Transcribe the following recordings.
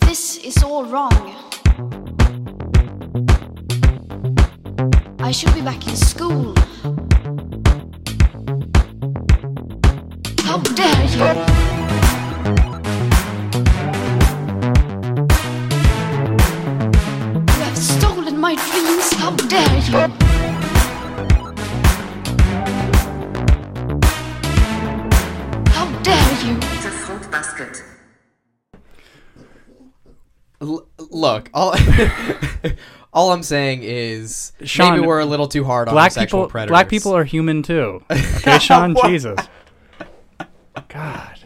This is all wrong. I should be back in school. How dare you! You have stolen my dreams. How dare you! How dare you! The fruit basket. Look, all all I'm saying is Sean, maybe we're a little too hard on black sexual people predators. black people are human too. Okay, Sean, Jesus. God.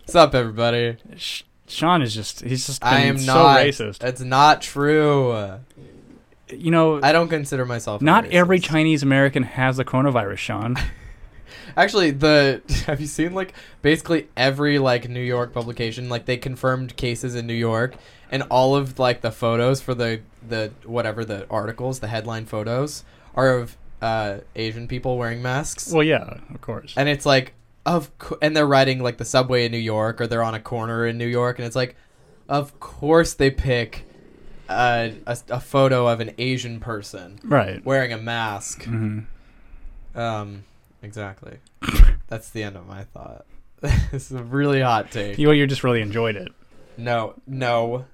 What's up, everybody? Sh- Sean is just he's just I am so not racist. That's not true. You know, I don't consider myself. not every Chinese American has the coronavirus, Sean. Actually, the have you seen like basically every like New York publication like they confirmed cases in New York and all of like the photos for the the whatever the articles the headline photos are of uh Asian people wearing masks Well, yeah, of course. and it's like of co- and they're riding like the subway in New York or they're on a corner in New York and it's like of course they pick uh, a a photo of an Asian person Right. wearing a mask. hmm Um, exactly. That's the end of my thought. this is a really hot take. You, you just really enjoyed it. No, no.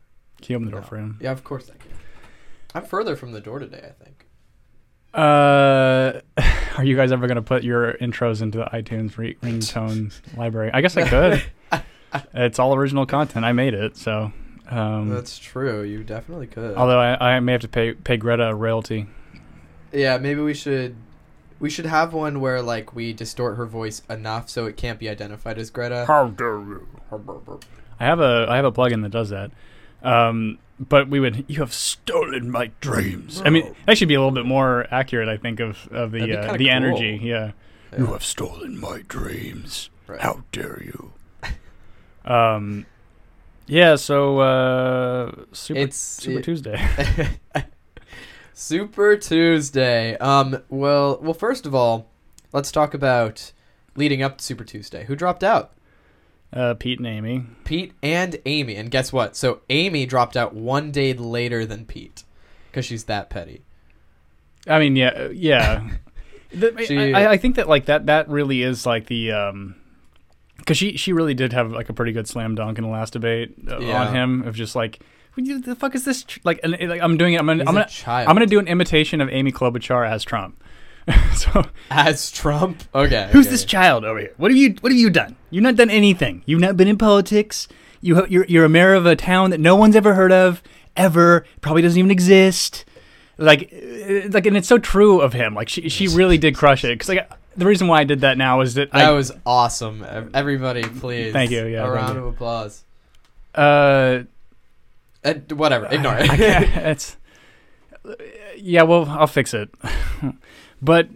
Can you open the door no. for him? Yeah, of course I can. I'm further from the door today, I think. Uh, are you guys ever gonna put your intros into the iTunes re- ringtone library? I guess I could. it's all original content. I made it, so. Um, That's true. You definitely could. although I, I may have to pay pay Greta a royalty. yeah, maybe we should. We should have one where like we distort her voice enough so it can't be identified as Greta. How dare you? I have a I have a plugin that does that. Um, but we would you have stolen my dreams. I mean, that should be a little bit more accurate. I think of of the uh, the cool. energy. Yeah. Yeah. You have stolen my dreams. Right. How dare you? um, yeah. So uh, super It's- Super it- Tuesday. Super Tuesday. Um. Well. Well. First of all, let's talk about leading up to Super Tuesday. Who dropped out? uh, Pete and Amy. Pete and Amy. And guess what? So Amy dropped out one day later than Pete because she's that petty. I mean, yeah, uh, yeah. The- She- I, I think that like that that really is like the um, because she she really did have like a pretty good slam dunk in the last debate uh, Yeah. on him of just like. The- fuck is this? tr-" Like, and, like, I'm doing it. I'm gonna, He's I'm gonna. I'm gonna do an imitation of Amy Klobuchar as Trump. so, As Trump. Okay. who's okay. this child over here? What have you, what have you done? You've not done anything. You've not been in politics. You, ha- you're, you're a mayor of a town that no one's ever heard of, ever. Probably doesn't even exist. Like, uh, like, and it's so true of him. Like, she, she really did crush it. Because like, the reason why I did that now is that That I, was awesome. Everybody, please. Thank you, yeah, A round of applause. uh, Uh, whatever. Ignore it. It's yeah. Well, I'll fix it. but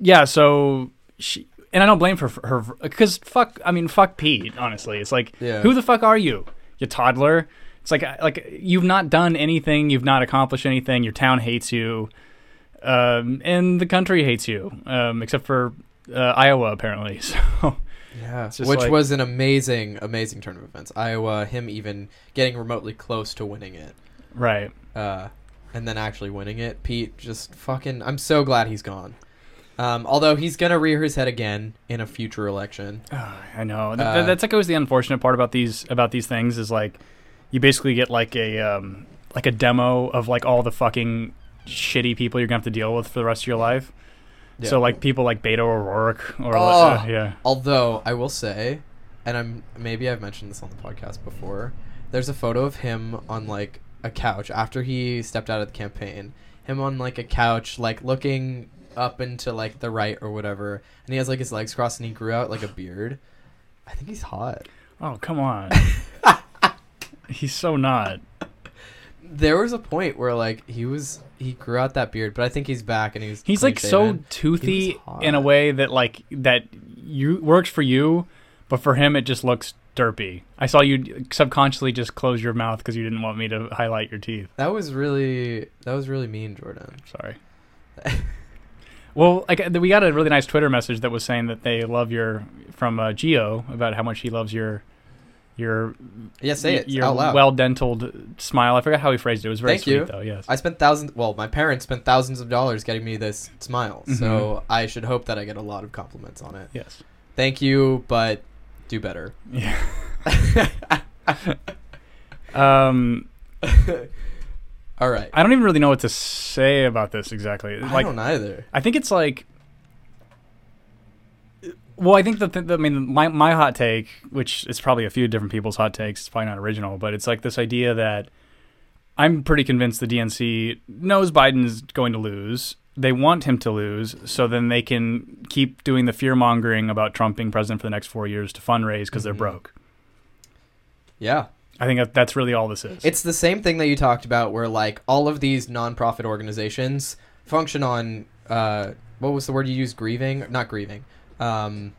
yeah, so she and I don't blame her for her because fuck. I mean, fuck Pete. Honestly, it's like Yeah. who the fuck are you, you toddler? It's like like you've not done anything. You've not accomplished anything. Your town hates you, um, and the country hates you, um, except for uh, Iowa apparently. So Yeah, which like- was an amazing, amazing turn of events. Iowa, him even getting remotely close to winning it, right. uh, and then actually winning it. Pete just fucking. I'm so glad he's gone. Um, although he's gonna rear his head again in a future election. Oh, I know. Th- Uh, th- that's like always the unfortunate part about these about these things is like you basically get like a um, like a demo of like all the fucking shitty people you're gonna have to deal with for the rest of your life. Yeah. So like people like Beto O'Rourke or Oh. uh, yeah, Although I will say, and I'm maybe I've mentioned this on the podcast before. There's a photo of him on like a couch after he stepped out of the campaign. Him on like a couch, like looking up into like the right or whatever, and he has like his legs crossed and he grew out like a beard. I think he's hot. Oh come on. He's so not. There was a point where like he was he grew out that beard, but I think he's back and he's He's like so toothy in a way that like that you works for you, but for him it just looks derpy. I saw you subconsciously just close your mouth because you didn't want me to highlight your teeth. That was really that was really mean, Jordan. Sorry. well, like we got a really nice Twitter message that was saying that they love your from uh, Geo about how much he loves your your Yeah, say it your out loud. well dentaled smile. I forgot how he phrased it. It was very Thank sweet you. though. Yes. I spent thousands. Well, my parents spent thousands of dollars getting me this smile, Mhm. so I should hope that I get a lot of compliments on it. yes. Thank you, but do better. Yeah. Um, All right. I don't even really know what to say about this exactly. I don't either. I think it's like. Well, I think the, th- I mean my my hot take, which is probably a few different people's hot takes, it's probably not original, but it's like this idea that I'm pretty convinced the DNC knows Biden is going to lose. They want him to lose, so then they can keep doing the fear mongering about Trump being president for the next four years to fundraise because they're Mhm. broke. Yeah. I think that's really all this is. It's the same thing that you talked about, where like all of these nonprofit organizations function on uh, what was the word you used? Grieving, not grieving. Um,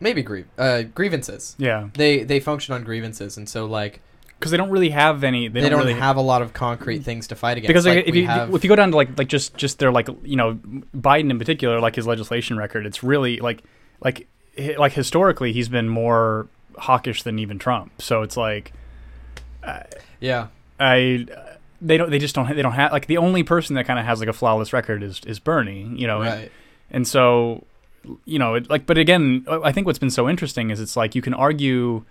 maybe grieve uh, grievances. yeah, They they function on grievances, and so like because they don't really have any. They, they, don't, really have a lot of concrete things to fight against. because like, if you have, if you go down to like like just just their like you know Biden in particular like his legislation record it's really like like like historically he's been more hawkish than even Trump so it's like yeah, I they don't they just don't they don't have like the only person that kind of has like a flawless record is is Bernie you know and, right, and so you know it, like but again I think what's been so interesting is it's like you can argue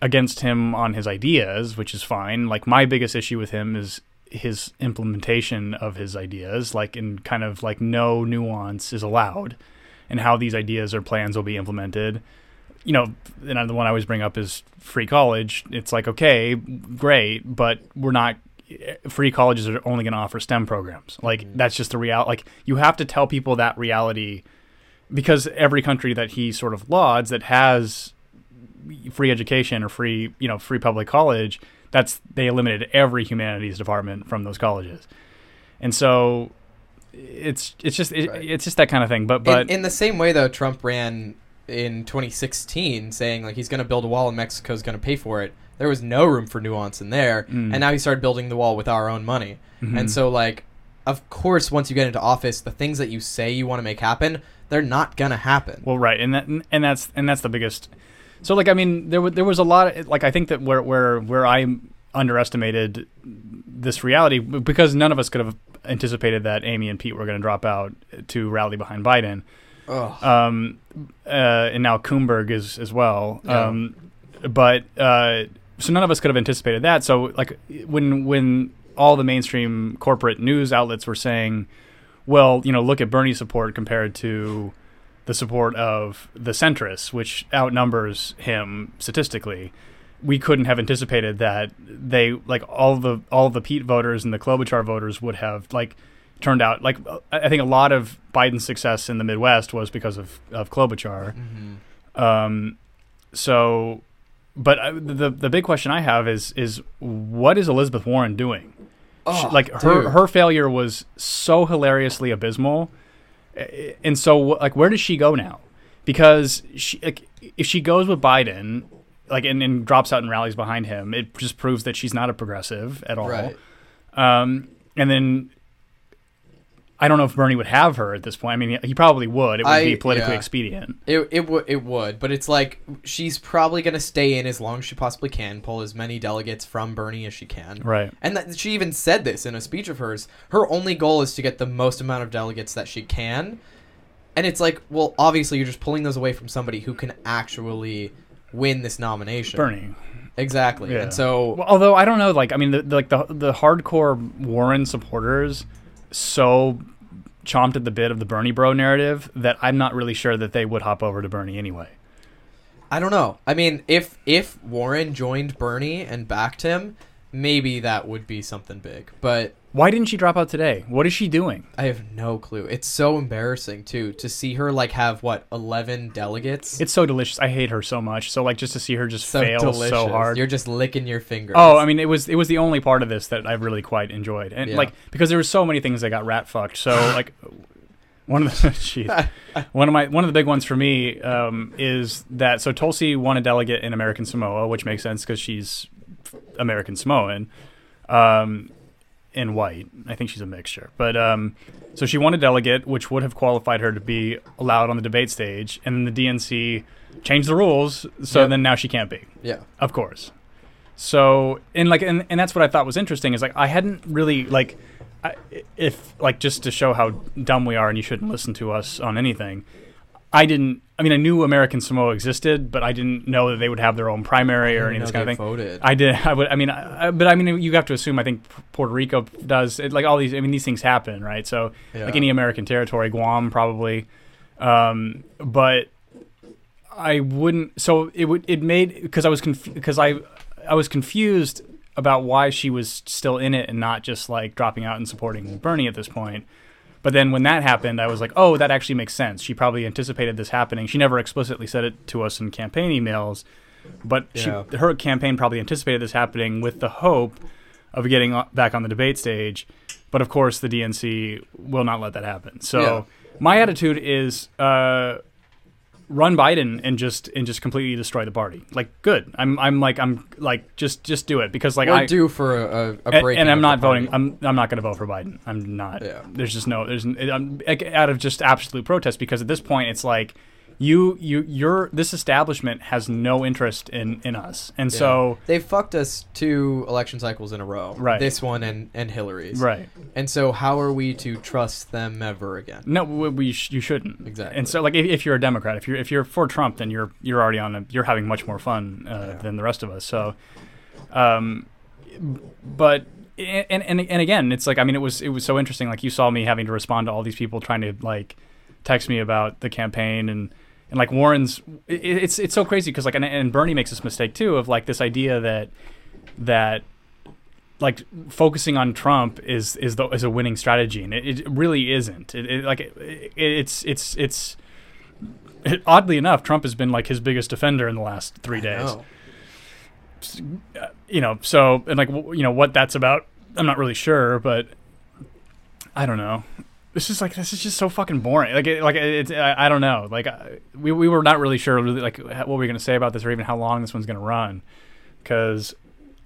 against him on his ideas which is fine. Like my biggest issue with him is his implementation of his ideas like in kind of like no nuance is allowed and how these ideas or plans will be implemented. You know and the one i always bring up is free college. It's like okay great but we're not free colleges are only going to offer stem programs. Like Mhm. that's just the reality like you have to tell people that reality because every country that he sort of lauds that has free education or free you know free public college that's they eliminated every humanities department from those colleges and so it's it's just it, Right. it's just that kind of thing but but in, in the same way though, Trump ran in 2016 saying like he's going to build a wall and Mexico's going to pay for it. There was no room for nuance in there, Mm. and now he started building the wall with our own money. Mhm. And so like, of course, once you get into office, the things that you say you want to make happen, they're not gonna happen. Well, right, and that and that's and that's the biggest. So, like, I mean, there was there was a lot. Of, like, I think that where where where I underestimated this reality because none of us could have anticipated that Amy and Pete were going to drop out to rally behind Biden. Ugh. Um, uh, and now Coomberg is as well. Yeah. Um, but uh, so none of us could have anticipated that. So, like, when when all the mainstream corporate news outlets were saying, well, you know, look at Bernie's support compared to the support of the centrists, which outnumbers him statistically. We couldn't have anticipated that they like all the all the Pete voters and the Klobuchar voters would have like turned out like I think a lot of Biden's success in the Midwest was because of of Klobuchar. Mhm. Um, so, but I, the the big question I have is is what is Elizabeth Warren doing? She- Oh, like her dude. her failure was so hilariously abysmal, and so like where does she go now? Because she like, if she goes with Biden, like and, and drops out and rallies behind him, it just proves that she's not a progressive at all. Right. Um, and then I don't know if Bernie would have her at this point. I mean, he probably would. It would I- be politically yeah. expedient. It it would it would, but it's like she's probably gonna stay in as long as she possibly can, pull as many delegates from Bernie as she can. Right. And that, she even said this in a speech of hers. Her only goal is to get the most amount of delegates that she can. And it's like, well, obviously you're just pulling those away from somebody who can actually win this nomination. Bernie. Exactly. Yeah. And so Well, although I don't know, like I mean, the, the, like the the hardcore Warren supporters so chomped at the bit of the Bernie bro narrative that I'm not really sure that they would hop over to Bernie anyway. I don't know. I mean, if if Warren joined Bernie and backed him, maybe that would be something big. But Why didn't she drop out today? What is she doing? I have no clue. It's so embarrassing too to see her like have what eleven delegates. It's so delicious. I hate her so much. So like just to see her just so fail delicious. so hard. You're just licking your fingers. Oh, I mean, it was it was the only part of this that I really quite enjoyed, and Yeah. like because there were so many things that got rat fucked. So like, one of the jeez, one of my one of the big ones for me um, is that so Tulsi won a delegate in American Samoa, which makes sense because she's American Samoan, um, and white. I think she's a mixture, but um, so she won a delegate, which would have qualified her to be allowed on the debate stage, and then the DNC changed the rules. So then now she can't be. Yeah. Of course. So and like and, and that's what I thought was interesting is like I hadn't really like I, if like just to show how dumb we are and you shouldn't listen to us on anything. I didn't. I mean, I knew American Samoa existed, but I didn't know that they would have their own primary or any of this kind of thing. Voted. I did. I would. I mean, I, I- but I mean, you have to assume. I think Puerto Rico does. It, like all these. I mean, these things happen, right? So, Yeah. like any American territory, Guam probably. Um, but I wouldn't. So it would. It made because I was confused because I I was confused about why she was still in it and not just like dropping out and supporting Bernie at this point. But then when that happened, I was like, oh, that actually makes sense. She probably anticipated this happening. She never explicitly said it to us in campaign emails, but Yeah. she, her campaign probably anticipated this happening with the hope of getting back on the debate stage. But of course, the DNC will not let that happen. So Yeah. my attitude is uh, run Biden and just and just completely destroy the party. Like, good. I'm I'm like I'm like just just do it because like We're I due for a, a, a and, break. and I'm not voting. I'm I'm not going to vote for Biden. I'm not. Yeah. There's just no. There's I'm out of just absolute protest because at this point it's like you you you're this establishment has no interest in in us, and so they fucked us two election cycles in a row. Right. This one and and Hillary's. right. And so how are we to trust them ever again? No, we, we sh- you shouldn't. Exactly. And so, like, if, if you're a Democrat, if you're if you're for Trump, then you're you're already on a you're having much more fun uh, than the rest of us. So, um, but and, and and again, it's like I mean, it was it was so interesting. Like you saw me having to respond to all these people trying to like text me about the campaign and and like Warren's. It, it's it's so crazy because like and, and Bernie makes this mistake too of like this idea that that like focusing on Trump is is the is a winning strategy, and it, it really isn't. It, it like it, it, it's it's it's it, oddly enough, Trump has been like his biggest defender in the last three days. No. You know, so and like you know what that's about, I'm not really sure, but I don't know. This is like this is just so fucking boring. Like it, like it's I, I don't know. Like we we were not really sure really like what we were gonna say about this or even how long this one's gonna run, because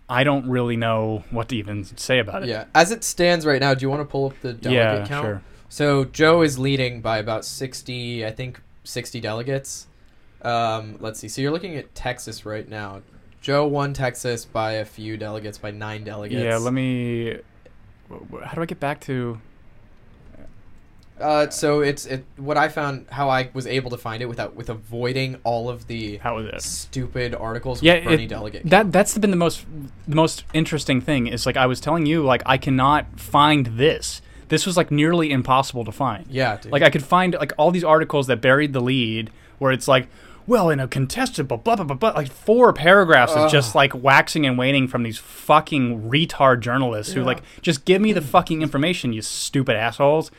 I don't really know what to even say about it. Yeah. As it stands right now, do you want to pull up the delegate yeah, count? sure. So Joe is leading by about 60, I think 60 delegates. Um, let's see. So you're looking at Texas right now. Joe won Texas by a few delegates, by nine delegates. Yeah, let me. How do I get back to? Uh, so it's it. What I found, how I was able to find it without with avoiding all of the How is it? stupid articles Yeah, with Bernie it- delegate. That that's been the most the most interesting thing is like I was telling you like I cannot find this. This was like nearly impossible to find. yeah, dude. Like I could find like all these articles that buried the lead where it's like, well, in a contested blah blah blah blah, blah like four paragraphs of just like waxing and waning from these fucking retard journalists who like just give me the fucking information, you stupid assholes.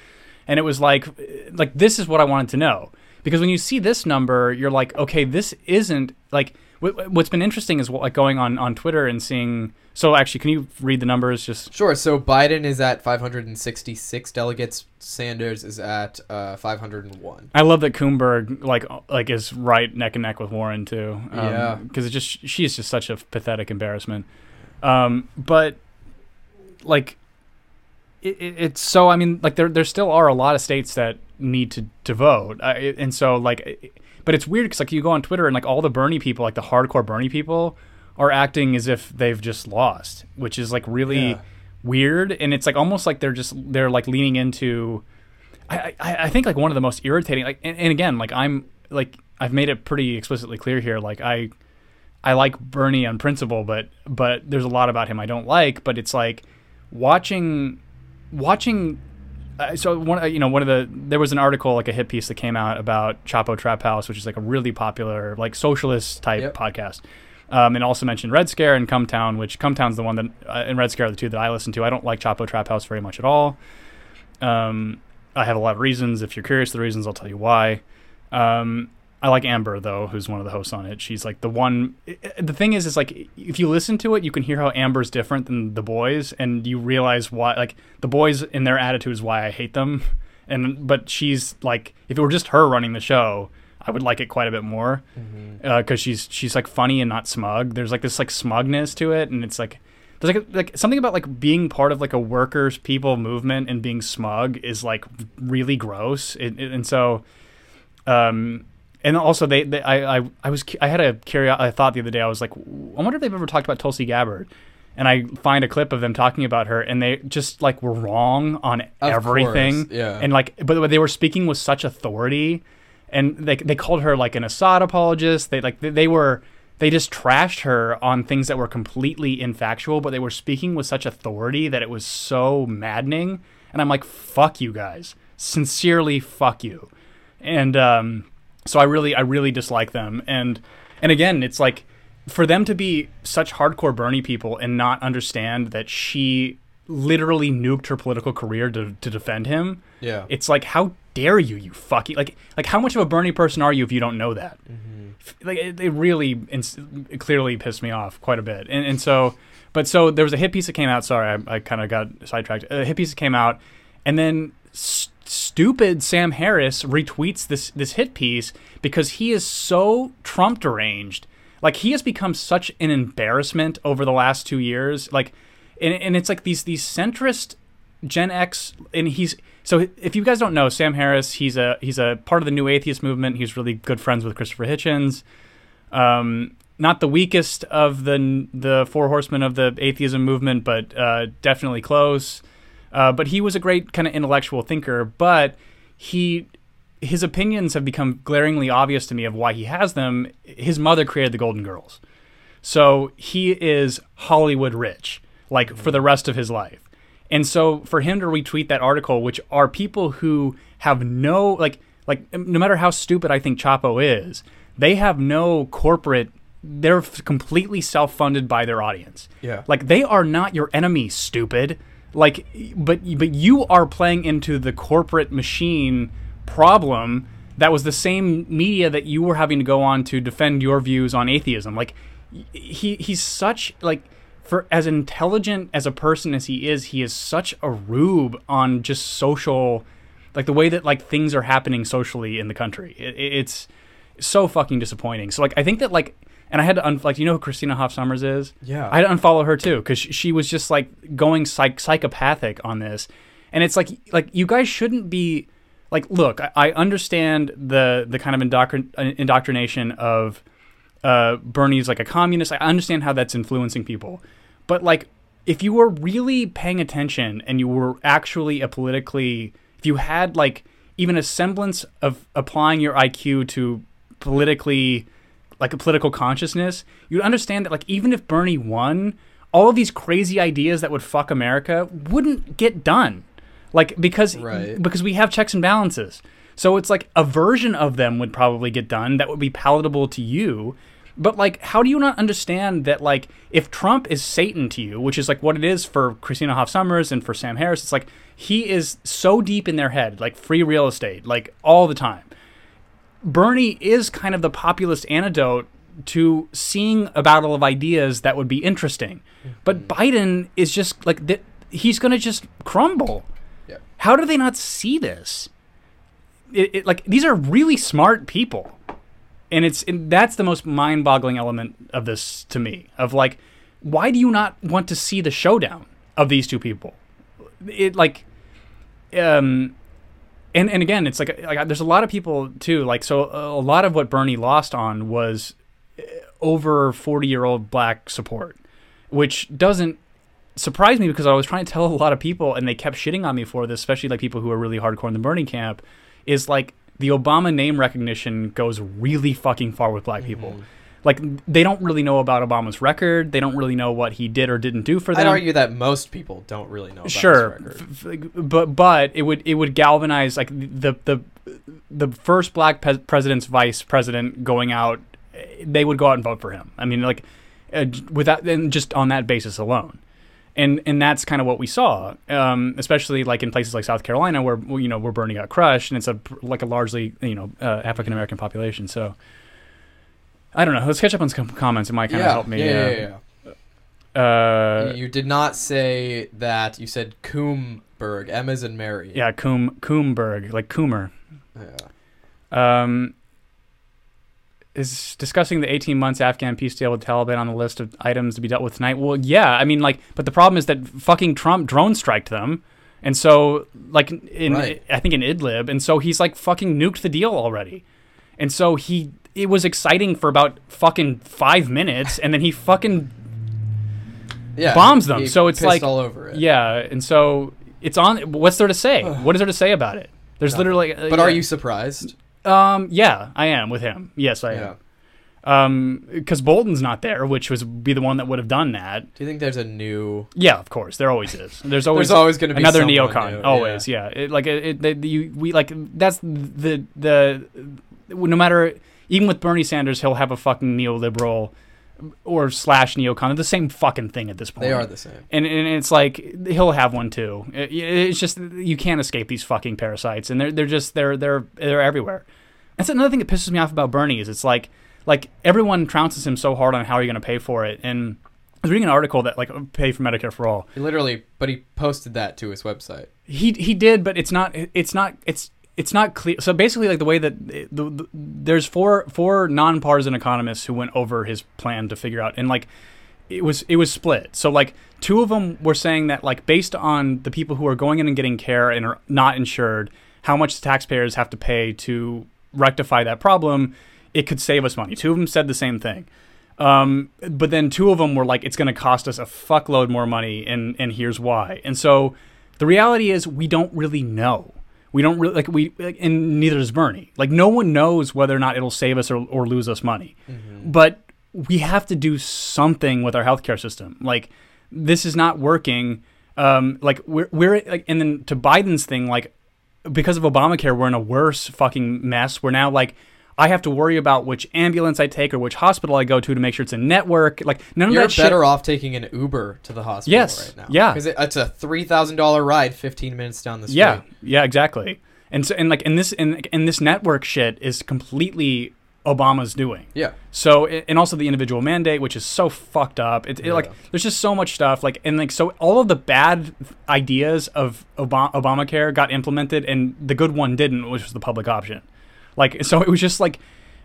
And it was like, like this is what I wanted to know because when you see this number, you're like, okay, this isn't like. wh- What's been interesting is like going on on Twitter and seeing. So actually, can you read the numbers? Just Sure. So Biden is at 566 delegates. Sanders is at uh, 501. I love that Coomberg like like is right neck and neck with Warren too. Um, Yeah. because it just she's just such a pathetic embarrassment. Um, but like it, it, it's so I mean like there there still are a lot of states that need to to vote, uh, it- and so like, but it's weird because like you go on Twitter and like all the Bernie people, like the hardcore Bernie people, are acting as if they've just lost, which is like really Yeah. weird, and it's like almost like they're just they're like leaning into. I, I, I think like one of the most irritating like and, and again like I'm like I've made it pretty explicitly clear here like I I like Bernie on principle but but there's a lot about him I don't like but it's like watching watching uh, so one uh, you know one of the there was an article like a hit piece that came out about Chapo Trap House which is like a really popular like socialist type Yep. podcast um, and also mentioned Red Scare and Cum Town which Cum Town's the one that uh, and Red Scare are the two that I listen to I don't like Chapo Trap House very much at all um, I have a lot of reasons. If you're curious, the reasons I'll tell you why. Um, I like Amber though, who's one of the hosts on it. She's like the one. The thing is, is like if you listen to it, you can hear how Amber's different than the boys, and you realize why. Like the boys in their attitude is why I hate them, and but she's like, if it were just her running the show, I would like it quite a bit more because she's she's like funny and not smug. There's like this like smugness to it, and it's like there's like like something about like being part of like a workers people movement and being smug is like really gross. It, it- and so, um, and also they, they I, I I was I had a curio- I thought the other day I was like I wonder if they've ever talked about Tulsi Gabbard. And I find a clip of them talking about her, and they just like were wrong on Of everything. course, yeah. And like, but they were speaking with such authority, and they they called her like an Assad apologist. They like they, they were they just trashed her on things that were completely infactual, but they were speaking with such authority that it was so maddening. And I'm like, fuck you guys, sincerely, fuck you. And um, so I really I really dislike them. And and again, it's like for them to be such hardcore Bernie people and not understand that she literally nuked her political career to, to defend him. Yeah. It's like, how dare you, you fucking like like how much of a Bernie person are you if you don't know that? Mm-hmm. F- Like it, it really it clearly pissed me off quite a bit, and and so but so there was a hit piece that came out. Sorry, I, I kind of got sidetracked. A hit piece that came out, and then s- stupid Sam Harris retweets this this hit piece because he is so Trump deranged. Like he has become such an embarrassment over the last two years. Like, and, and it's like these these centrist Gen X, and he's so if you guys don't know Sam Harris, he's a he's a part of the new atheist movement. He's really good friends with Christopher Hitchens. Um, not the weakest of the the four horsemen of the atheism movement, but uh, definitely close. Uh, but he was a great kind of intellectual thinker. But he his opinions have become glaringly obvious to me of why he has them. His mother created the Golden Girls, so he is Hollywood rich, like for the rest of his life. And so for him to retweet that article, which are people who have no like like no matter how stupid I think Chapo is, they have no corporate. They're completely self-funded by their audience. Yeah. Like they are not your enemy, stupid. Like, but but you are playing into the corporate machine problem that was the same media that you were having to go on to defend your views on atheism. Like, he he's such like for as intelligent as a person as he is, he is such a rube on just social, like the way that like things are happening socially in the country. It, it- it's so fucking disappointing. So like I think that like. And I had to un- like you know who Christina Hoff Sommers is. Yeah. I had to unfollow her too because she was just like going psych- psychopathic on this, and it's like like you guys shouldn't be like look I, I understand the the kind of indoctrin- uh, indoctrination of uh, Bernie's like a communist. I understand how that's influencing people, but like if you were really paying attention and you were actually a politically if you had like even a semblance of applying your IQ to politically like a political consciousness, you'd understand that like even if Bernie won, all of these crazy ideas that would fuck America wouldn't get done. Like because Right. because we have checks and balances. So it's like a version of them would probably get done that would be palatable to you. But like how do you not understand that like if Trump is Satan to you, which is like what it is for Christina Hoff Sommers and for Sam Harris, it's like he is so deep in their head, like free real estate, like all the time. Bernie is kind of the populist antidote to seeing a battle of ideas that would be interesting. But Biden is just like th- he's going to just crumble. Yeah. How do they not see this? It, it, like these are really smart people. And it's and that's the most mind-boggling element of this to me. Of like why do you not want to see the showdown of these two people? It like um and and again, it's like like there's a lot of people too. Like so, a lot of what Bernie lost on was uh, over 40 year old black support, which doesn't surprise me because I was trying to tell a lot of people, and they kept shitting on me for this, especially like people who are really hardcore in the Bernie camp. Is like the Obama name recognition goes really fucking far with black people. Like they don't really know about Obama's record. They don't really know what he did or didn't do for them. I'd argue that most people don't really know about sure. this record. f- f- but but it would it would galvanize like the the the first black pe- president's vice president going out they would go out and vote for him. I mean like uh, without and just on that basis alone. And and that's kind of what we saw um, especially like in places like south carolina where you know where bernie got crushed and it's a like a largely you know uh, african american population. So I don't know. Let's catch up on some comments. It might kind of yeah, help me. yeah, uh, yeah, yeah. Uh, you did not say that. You said Coomberg. M as in Mary. yeah, Coom Coomberg, like Coomer. Yeah. Um, is discussing the 18 months Afghan peace deal with Taliban on the list of items to be dealt with tonight. Well, yeah, I mean, like, but the problem is that fucking Trump drone striked them, and so like in Right. I think in Idlib, and so he's like fucking nuked the deal already. and so he it was exciting for about fucking five minutes, and then he fucking Yeah, bombs them. he So it's like all over it. Yeah, and so it's on. What's there to say? what is there to say about it? There's literally. uh, But are you surprised? Um. Yeah, I am with him. Yes, I Yeah. am. Um, because Bolton's not there, which was be the one that would have done that. Do you think there's a new? Yeah, of course. There always is. There's always There's always going to be another neocon. new, Always, yeah. It, like it, it, you, we like that's the the no matter even with Bernie Sanders, he'll have a fucking neoliberal or slash neocon. They're the same fucking thing at this point. They are the same. and and it's like he'll have one too. It- it's just you can't escape these fucking parasites, and they're they're just they're they're they're everywhere. That's another thing that pisses me off about Bernie is it's like like everyone trounces him so hard on how are you going to pay for it, and I was reading an article that like pay for Medicare for all. He literally, but he posted that to his website. He he did, but it's not it's not it's it's not clear. So basically, like the way that the, the, there's four four nonpartisan economists who went over his plan to figure out, and like it was it was split. So like two of them were saying that like based on the people who are going in and getting care and are not insured, how much the taxpayers have to pay to rectify that problem, it could save us money. Two of them said the same thing. Um, but then two of them were like, it's going to cost us a fuckload more money, and and here's why. And so the reality is, we don't really know. We don't really like we, and neither does Bernie. Like no one knows whether or not it'll save us or, or lose us money. But we have to do something with our healthcare system. Like this is not working. Um, like we're we're like, and then to Biden's thing, like because of Obamacare, we're in a worse fucking mess. We're now like, I have to worry about which ambulance I take or which hospital I go to to make sure it's a network. Like none You're of that shit. better off taking an Uber to the hospital Yes. right now. Yeah. because it, it's a three thousand dollar ride, fifteen minutes down the street. Yeah, yeah, exactly. And so, and like, and this, and, and this network shit is completely Obama's doing. yeah. So, and also the individual mandate, which is so fucked up. It, it like, there's just so much stuff. Like, and like, so all of the bad ideas of Obama, Obamacare got implemented, and the good one didn't, which was the public option. Like, so it was just like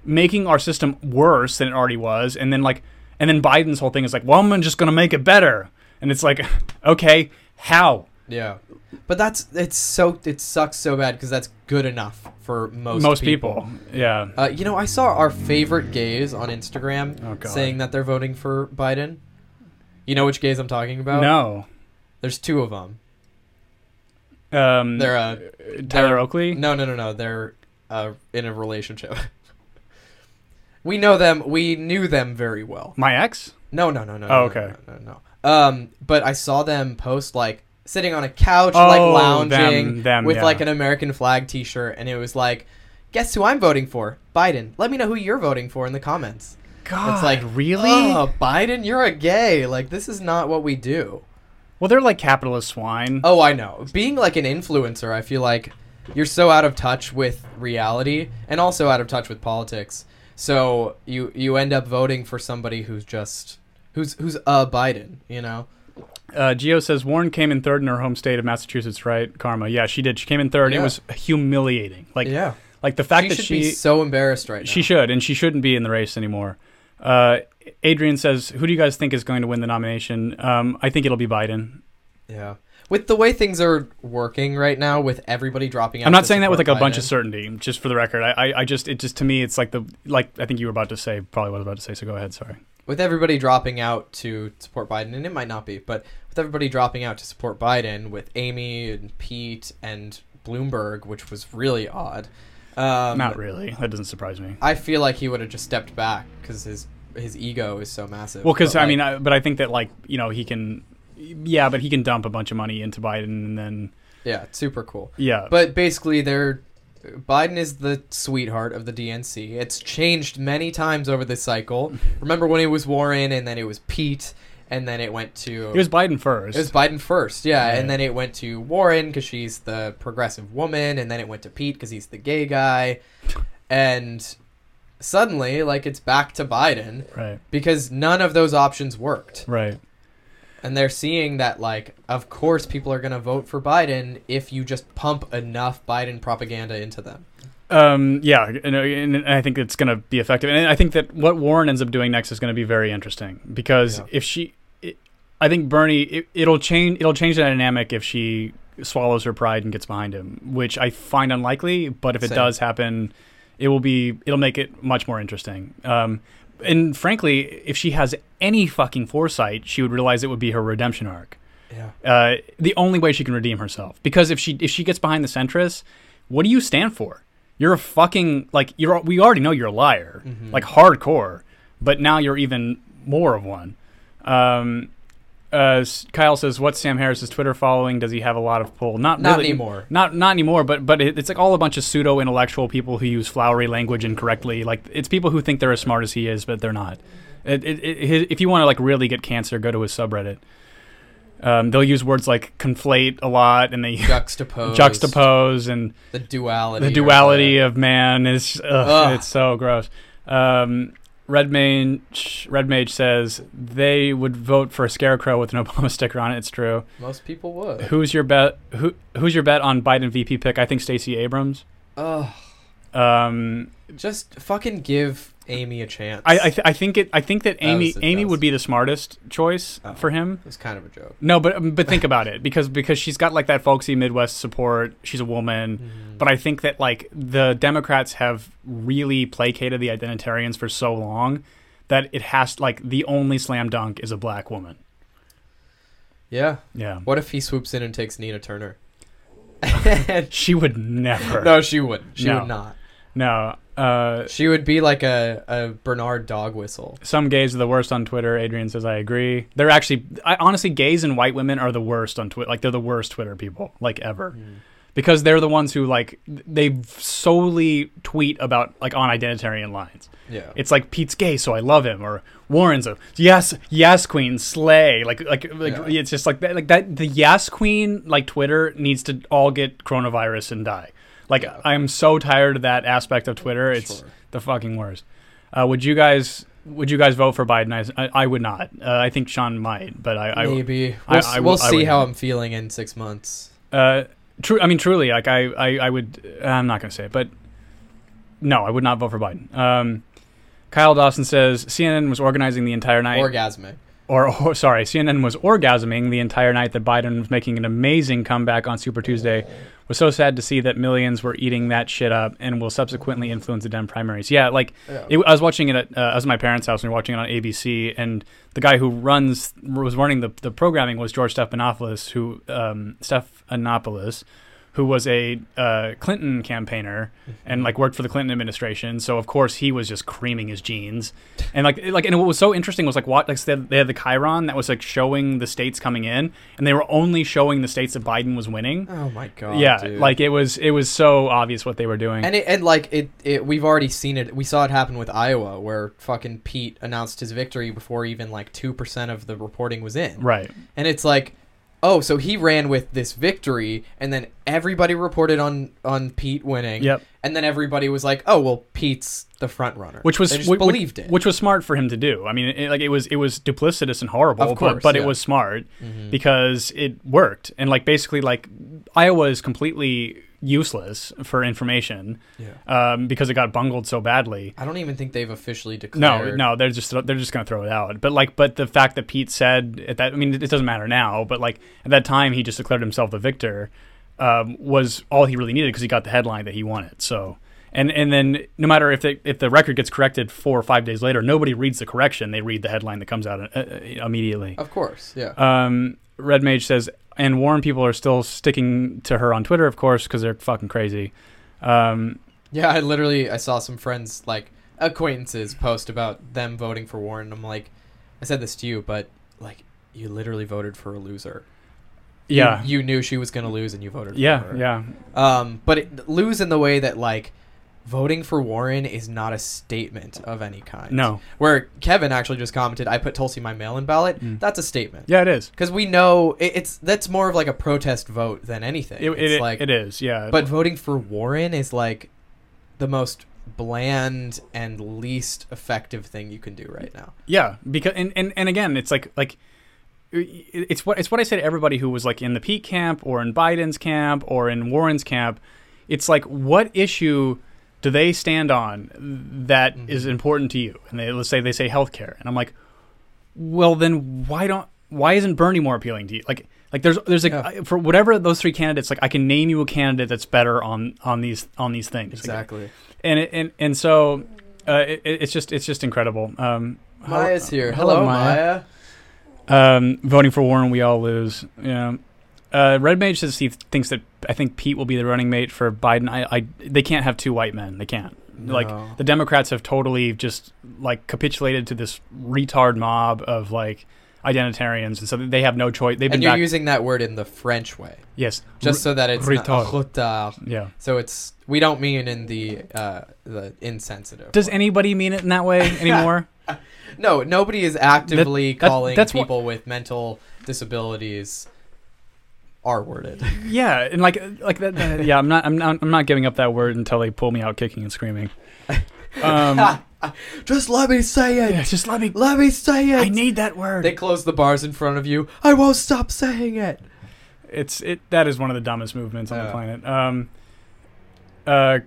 making our system worse than it already was, and then like, and then Biden's whole thing is like, well, I'm just gonna make it better, and it's like, okay, how? Yeah, but that's it's so it sucks so bad because that's good enough for most Most people, yeah. Uh, you know, I saw our favorite gays on Instagram Oh, saying that they're voting for Biden. You know which gays I'm talking about? No. There's two of them. Um, They're uh, Tyler they're- Oakley. no, no, no, no. They're uh, in a relationship. we know them. We knew them very well. My ex. No, no, no, no. Oh, no, okay. No, no, no, no. Um, but I saw them post like sitting on a couch, like Oh, lounging them- them, with yeah. like an American flag T-shirt, and it was like, "Guess who I'm voting for? Biden." Let me know who you're voting for in the comments. God, it's like really? Oh, Biden, you're a gay. Like this is not what we do. Well, they're like capitalist swine. Oh, I know. Being like an influencer, I feel like you're so out of touch with reality and also out of touch with politics. So you you end up voting for somebody who's just who's who's a Biden, you know? Uh, Geo says Warren came in third in her home state of Massachusetts, right? Karma. Yeah, she did. She came in third. It was humiliating. Like, yeah. like the fact She that should she be so embarrassed right now. she should, and she shouldn't be in the race anymore. Uh, Adrian says, "Who do you guys think is going to win the nomination?" Um, I think it'll be Biden. yeah. With the way things are working right now, with everybody dropping out. I'm not saying that with like a bunch of certainty. Just for the record, I, I, I just, it just to me, it's like the, like I think you were about to say, probably what I was about to say. So go ahead. Sorry. with everybody dropping out to support Biden, and it might not be, but with everybody dropping out to support Biden, with Amy and Pete and Bloomberg, which was really odd. Um, Not really. That doesn't surprise me. I feel like he would have just stepped back because his his ego is so massive. Well, because I like, mean, I, but I think that like you know he can, yeah, but he can dump a bunch of money into Biden and then yeah, super cool. yeah, But basically, they're Biden is the sweetheart of the DNC. It's changed many times over this cycle. Remember when it was Warren, and then it was Pete, and then it went to it was Biden first. It was Biden first, yeah, Right. and then it went to Warren because she's the progressive woman, and then it went to Pete because he's the gay guy, and suddenly, like, it's back to Biden right, because none of those options worked, right. And they're seeing that, like, of course, people are gonna vote for Biden if you just pump enough Biden propaganda into them. Um, yeah, and, and I think it's going to be effective. And I think that what Warren ends up doing next is going to be very interesting because Yeah. if she, it, I think Bernie, it, it'll change. It'll change the dynamic if she swallows her pride and gets behind him, which I find unlikely. But if it Same. does happen, it will be it'll make it much more interesting. Um, and frankly, if she has any fucking foresight, she would realize it would be her redemption arc. Yeah. Uh, the only way she can redeem herself. Because if she if she gets behind the centrists, what do you stand for? You're a fucking like you're. We already know you're a liar, like hardcore. But now you're even more of one. Um, uh, Kyle says, "What's Sam Harris's Twitter following? Does he have a lot of pull? Not Not really, anymore. Not not anymore. But but it, it's like all a bunch of pseudo intellectual people who use flowery language incorrectly. Like it's people who think they're as smart as he is, but they're not. It, it, if you want to like really get cancer, go to his subreddit. Um, they'll use words like conflate a lot, and they Juxtapose. juxtapose and The duality. the duality of man is ugh, Ugh. it's so gross. Um, Red Mage Red Mage says they would vote for a scarecrow with an Obama sticker on it. It's true. Most people would. Who's your bet? Who Who's your bet on Biden VP pick? I think Stacey Abrams. Ugh. Um, Just fucking give Amy a chance. I I, th- I think it. I think that Amy that Amy would be the smartest choice Oh. for him. It's kind of a joke. No, but um, but think about it because because she's got like that folksy Midwest support. She's a woman, Mm-hmm. but I think that like the Democrats have really placated the identitarians for so long that it has like the only slam dunk is a black woman. Yeah. Yeah, What if he swoops in and takes Nina Turner? she would never. no, she wouldn't. She No. would not. no. Uh, She would be like a, a Bernard dog whistle. some gays are the worst on Twitter. Adrian says I agree. They're actually, I, honestly, gays and white women are the worst on Twitter. Like they're the worst Twitter people like ever. because they're the ones who like they solely tweet about like on identitarian lines. Yeah. It's like Pete's gay, so I love him, or Warren's a yes, yes queen, slay. Like like like Yeah. it's just like that. Like that. The yes queen like Twitter needs to all get coronavirus and die. Like Yeah. I'm so tired of that aspect of Twitter. It's Sure. the fucking worst. Uh, would you guys? Would you guys vote for Biden? I, I, would not. Uh, I think Sean might, but I, I Maybe. I- We'll, I we'll see how. I'm feeling in six months. Uh, true. I mean, truly, like I, I, I would. I'm not going to say it, but no, I would not vote for Biden. Um, Kyle Dawson says CNN was organizing the entire night, Orgasmic. or, or sorry, CNN was orgasming the entire night that Biden was making an amazing comeback on Super Tuesday. Was so sad to see that millions were eating that shit up and will subsequently influence the Dem primaries. Yeah, like Yeah. it, I was watching it at uh, I was at my parents' house and we were watching it on ABC, and the guy who runs was running the the programming was George Stephanopoulos, who um, Stephanopoulos, who was a uh, Clinton campaigner and like worked for the Clinton administration. So of course he was just creaming his jeans, and like like and what was so interesting was like what like they had, they had the Chiron that was like showing the states coming in, and they were only showing the states that Biden was winning. Oh my god. yeah, dude. like it was it was so obvious what they were doing. And it, and like it, it, we've already seen it. We saw it happen with Iowa, where fucking Pete announced his victory before even like two percent of the reporting was in. right. And it's like, oh, so he ran with this victory, and then everybody reported on on Pete winning. Yep. And then everybody was like, oh well, Pete's the front runner. which was they just whi- whi- believed it. which was smart for him to do. I mean, it, like it was it was duplicitous and horrible, Of course, but, but yeah. it was smart Mhm. because it worked. And like basically, like Iowa is completely useless for information yeah. um, because it got bungled so badly. I don't even think they've officially declared. no, no, they're just they're just gonna throw it out. But like, but the fact that Pete said at that, I mean, it doesn't matter now. But like at that time, he just declared himself the victor. Um, was all he really needed because he got the headline that he wanted. So, and and then no matter if they, if the record gets corrected four or five days later, nobody reads the correction. They read the headline that comes out uh, uh, immediately. Of course, yeah. Um, Red Mage says, and Warren people are still sticking to her on Twitter, of course, because they're fucking crazy. Um, Yeah, I literally I saw some friends like acquaintances post about them voting for Warren. I'm like, I said this to you, but like you literally voted for a loser. Yeah, you, knew she was gonna lose, and you voted. for yeah, her. yeah. Um, but it, lose in the way that like voting for Warren is not a statement of any kind. No. Where Kevin actually just commented, "I put Tulsi my mail-in ballot." Mm. That's a statement. Yeah, it is. Because we know it, it's that's more of like a protest vote than anything. It, it's it, like it is. Yeah, but voting for Warren is like the most bland and least effective thing you can do right now. Yeah, because and, and, and again, it's like like it's what it's what I say to everybody who was like in the Pete camp or in Biden's camp or in Warren's camp. It's like what issue do they stand on that is Mhm. important to you? And they let's say they say healthcare, and I'm like, well then why don't why isn't Bernie more appealing to you? Like Like there's there's a Yeah. for whatever those three candidates like I can name you a candidate that's better on on these on these things. Like, Exactly. and it, and and so uh, it, it's just it's just incredible. Um, Maya's here. hello, Hello, Maya. Maya. Um, voting for Warren, we all lose. Yeah. Uh, Red Mage says he thinks that I think Pete will be the running mate for Biden. I, I they can't have two white men. They can't. Like the Democrats have totally just like capitulated to this retard mob of like identitarians, and so they have no choice. They've been and you're back. using that word in the French way, yes, just so that it's not retard. retard. yeah. So it's we don't mean in the uh, the insensitive. Does way. anybody mean it in that way anymore? No, nobody is actively that- calling that's what- people with mental disabilities R worded. yeah, and like like that. uh, yeah, I'm not. I'm not. I'm not giving up that word until they pull me out kicking and screaming. Um, Just let me say it. yeah, just let me. Let me say it. I need that word. They close the bars in front of you. I won't stop saying it. it's it that is one of the dumbest movements on the planet. Um, uh,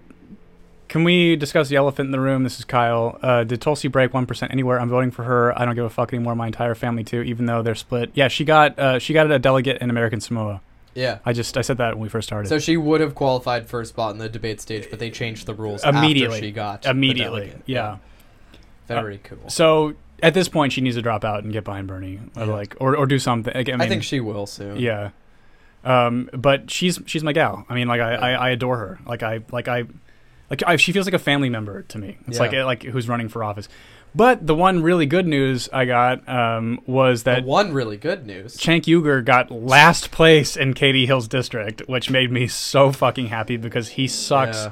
can we discuss the elephant in the room? This is Kyle. Uh, did Tulsi break one percent anywhere? I'm voting for her. I don't give a fuck anymore. My entire family too, even though they're split. Yeah, she got uh, she got a delegate in American Samoa. Yeah. I just I said that when we first started. So she would have qualified for a spot in the debate stage, but they changed the rules Immediately. she got Immediately, delegate. yeah. Very cool. So at this point, she needs to drop out and get behind Bernie, or Yeah. like, or, or do something. Like, I, I, think she will soon. Yeah. Um, but she's she's my gal. I mean, like I, I, I adore her. Like I like I like I, she feels like a family member to me. It's Yeah. like like who's running for office. But the one really good news I got um, was The that one really good news. Cenk Uygur got last place in Katie Hill's district, which made me so fucking happy because he sucks Yeah.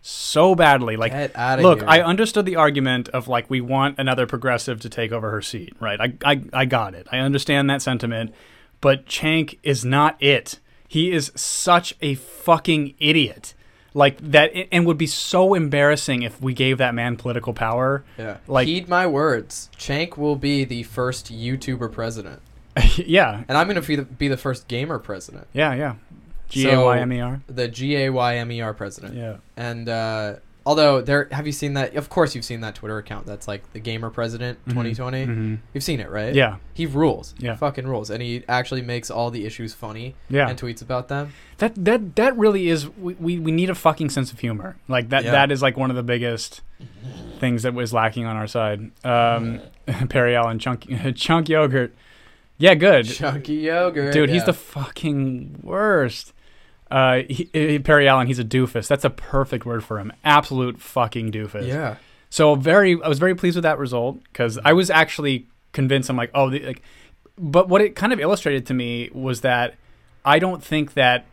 so badly. Like Look, here. I understood the argument of like we want another progressive to take over her seat, right? I I, I got it. I understand that sentiment, but Chank is not it. He is such a fucking idiot. Like that, and would be so embarrassing if we gave that man political power. yeah. like- Heed my words. Cenk will be the first YouTuber president, yeah, and I'm going to be the, be the first gamer president. yeah, yeah. g-a-y-m-e-r So- A Y M E R. The G A Y M E R president. Yeah. And uh, although there, have you seen that? Of course, you've seen that Twitter account. That's like the gamer president Mhm. 2020. Mhm. You've seen it, right? Yeah, He rules. Yeah. Fucking rules, and he actually makes all the issues funny yeah. and tweets about them. That that that really is. We, we, we need a fucking sense of humor. Like that. Yeah. That is like one of the biggest things that was lacking on our side. Um, Perry Allen, chunk chunk yogurt. Yeah, good, Chunky yogurt, dude. He's the fucking worst. Uh, he, Perry Allen, he's a doofus. That's a perfect word for him. Absolute fucking doofus. yeah. So very, I was very pleased with that result because I was actually convinced. I'm like, oh, the, like, but what it kind of illustrated to me was that I don't think that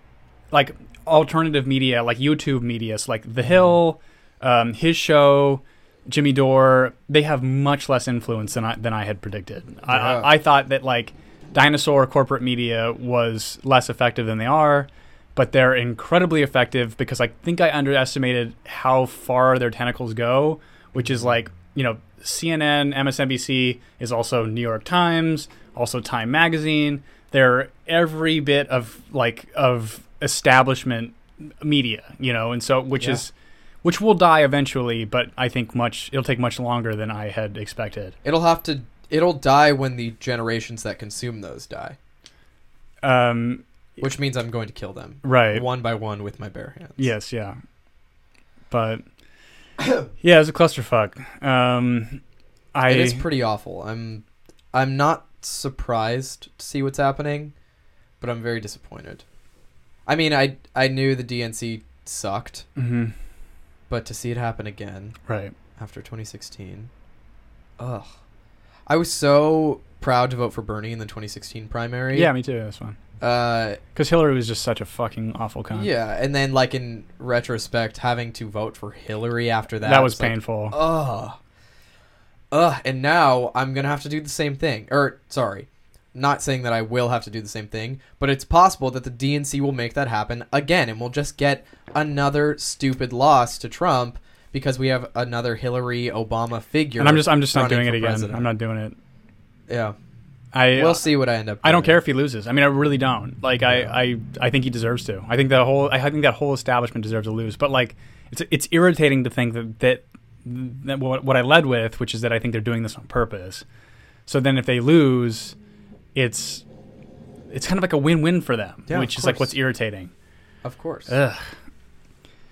like alternative media, like YouTube media, so like The Hill, um, his show, Jimmy Dore, they have much less influence than I than I had predicted. I, I, I thought that like dinosaur corporate media was less effective than they are. But they're incredibly effective because I think I underestimated how far their tentacles go, which is like, you know, CNN, MSNBC is also New York Times, also Time Magazine. They're every bit of like of establishment media, you know, and so which Yeah. is which will die eventually, but I think much it'll take much longer than I had expected. It'll have to. It'll die when the generations that consume those die, Um, which means I'm going to kill them right. one by one with my bare hands. Yes, yeah. But yeah, it was a clusterfuck. Um, I it is pretty awful. I'm. I'm not surprised to see what's happening, but I'm very disappointed. I mean, I I knew the DNC sucked, Mhm. but to see it happen again right. after 2016, ugh. I was so proud to vote for Bernie in the 2016 primary. Yeah, me too. That's fine. Uh, Because Hillary was just such a fucking awful cunt. yeah, and then like in retrospect, having to vote for Hillary after that that was it's like, painful. Ugh. Ugh. And now I'm gonna have to do the same thing. Or sorry, not saying that I will have to do the same thing, but it's possible that the DNC will make that happen again, and we'll just get another stupid loss to Trump because we have another Hillary Obama figure. and I'm just I'm just not doing it again. president. I'm not doing it. Yeah, I we'll uh, see what I end up. I don't care if he loses. I mean, I really don't. Like, I, I, I think he deserves to. I think that whole, I think that whole establishment deserves to lose. But like, it's it's irritating to think that that, that what, what I led with, which is that I think they're doing this on purpose. So then, if they lose, it's it's kind of like a win-win for them, Yeah, which is like what's irritating. Of course. Ugh.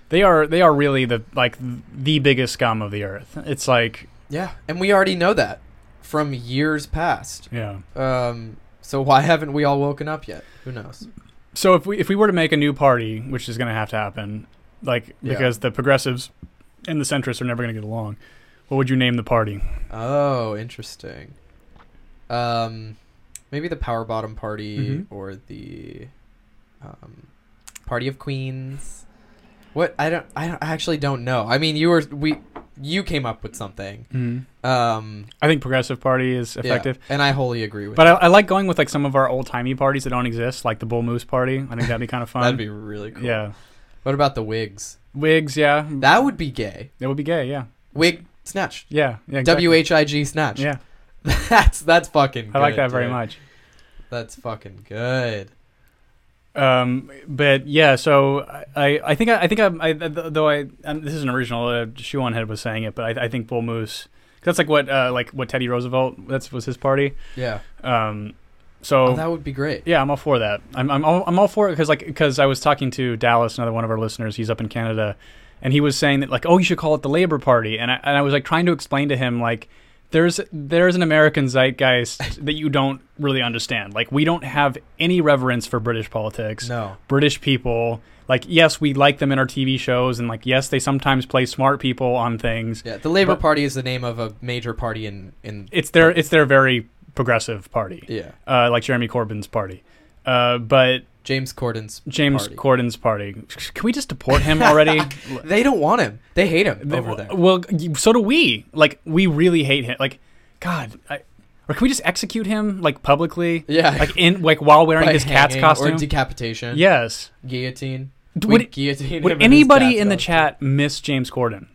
They are they are really the like the biggest scum of the earth. It's like yeah, and we already know that from years past. yeah. Um, so why haven't we all woken up yet? Who knows? So if we if we were to make a new party, which is going to have to happen, like Yeah. because the progressives and the centrists are never going to get along, what would you name the party? Oh, interesting. Um, maybe the Power Bottom Party Mhm. or the um, Party of Queens. What I don't I, don't, I actually don't know. I mean, you were we you came up with something. Mm-hmm. Um, I think progressive party is yeah, effective. and I wholly agree with. But I. I like going with like some of our old timey parties that don't exist, like the Bull Moose Party. I think that'd be kind of fun. that'd be really cool. yeah. What about the Whigs? Wigs, yeah. That would be gay. That would be gay, yeah. Wig snatch. Yeah, yeah. exactly. W H I G snatch. Yeah, that's that's fucking. I like good, that very much. That's fucking good. Um, but yeah, so I, I think I, I think I, I though I um, this isn't original. Uh, Shoe on Head was saying it, but I, I think Bull Moose. 'cause That's like what uh, like what Teddy Roosevelt. That's was his party. Yeah. Um, so Oh, that would be great. yeah, I'm all for that. I'm I'm all, I'm all for it because like because I was talking to Dallas, another one of our listeners. He's up in Canada, and he was saying that like, oh, you should call it the Labor Party, and I and I was like trying to explain to him like. There's there's an American zeitgeist that you don't really understand. Like we don't have any reverence for British politics. No. British people. Like, yes, we like them in our TV shows, and like, yes, they sometimes play smart people on things. Yeah, the Labor Party is the name of a major party in in. It's their it's their very progressive party, Yeah, uh, like Jeremy Corbyn's party. Uh, but James Corden's James party. Corden's party, can we just deport him already? They don't want him. They hate him They- over there. Well, so do we. Like, we really hate him. Like, God, I, or can we just execute him like publicly? Yeah, Like in like while wearing By his cat's hanging or costume. decapitation. yes. guillotine. Would, guillotine would anybody in the costume. chat miss James Corden?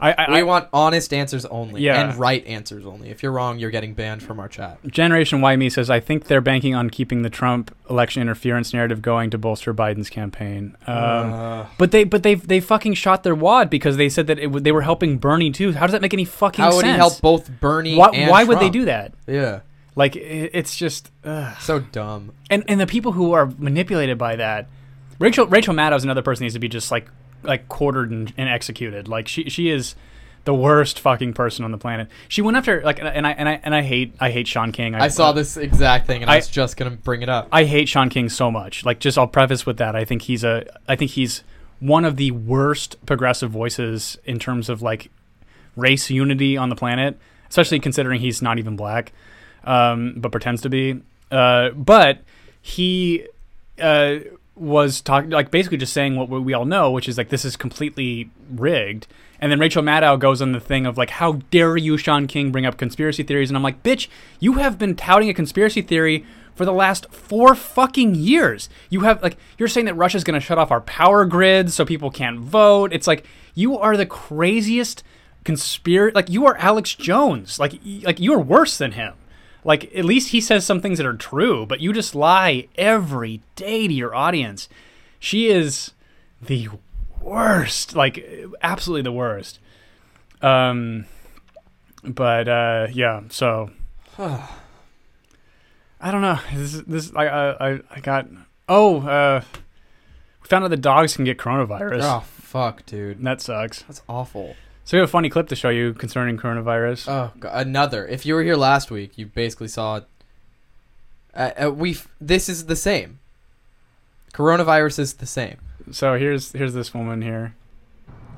I, I, We I want honest answers only. Yeah. and right answers only. If you're wrong, you're getting banned from our chat. Generation Y Me says, I think they're banking on keeping the Trump election interference narrative going to bolster Biden's campaign. Um, Uh, but they, but they, they fucking shot their wad because they said that it, w- they were helping Bernie too. How does that make any fucking how sense? would he help both Bernie? Why, and why would they do that? Yeah, Like, it, it's just, ugh. so dumb. and and the people who are manipulated by that, Rachel Rachel Maddow is another person who needs to be just like like quartered and, and executed. Like she she is the worst fucking person on the planet. She went after like and I and I and I hate I hate Shaun King. I saw this exact thing, and I, I- was just gonna bring it up. I hate Shaun King so much. Like, just I'll preface with that. I think he's a. I think he's one of the worst progressive voices in terms of like race unity on the planet, especially considering he's not even black, um, but pretends to be. Uh, but he uh, was talking, like, basically just saying what we all know, which is like this is completely rigged. And then Rachel Maddow goes on the thing of like, how dare you, Shaun King, bring up conspiracy theories? And I'm like, bitch, you have been touting a conspiracy theory for the last four fucking years. You have like, you're saying that Russia's going to shut off our power grids so people can't vote. It's like you are the craziest conspiracy. Like you are Alex Jones. Like like you are worse than him. Like at least he says some things that are true, but you just lie every day to your audience. She is the worst, like absolutely the worst. Um, but uh, yeah, so I don't know. This this I I I- I got oh uh, we found out the dogs can get coronavirus. Oh fuck, dude, that sucks. that's awful. So we have a funny clip to show you concerning coronavirus. Oh, God, another. If you were here last week, you basically saw. Uh, uh, we this is the same. Coronavirus is the same. So here's here's this woman here.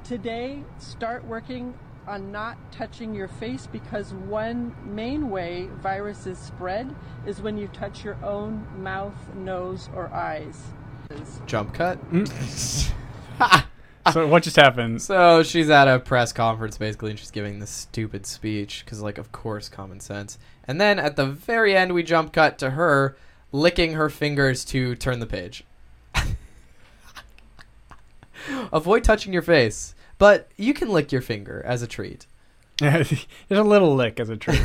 Today, start working on not touching your face because one main way viruses spread is when you touch your own mouth, nose, or eyes. Jump cut. So what just happened? So she's at a press conference basically, and she's giving this stupid speech because, like, of course, common sense. And then at the very end, we jump cut to her licking her fingers to turn the page. Avoid touching your face, but you can lick your finger as a treat. There's a little lick as a treat.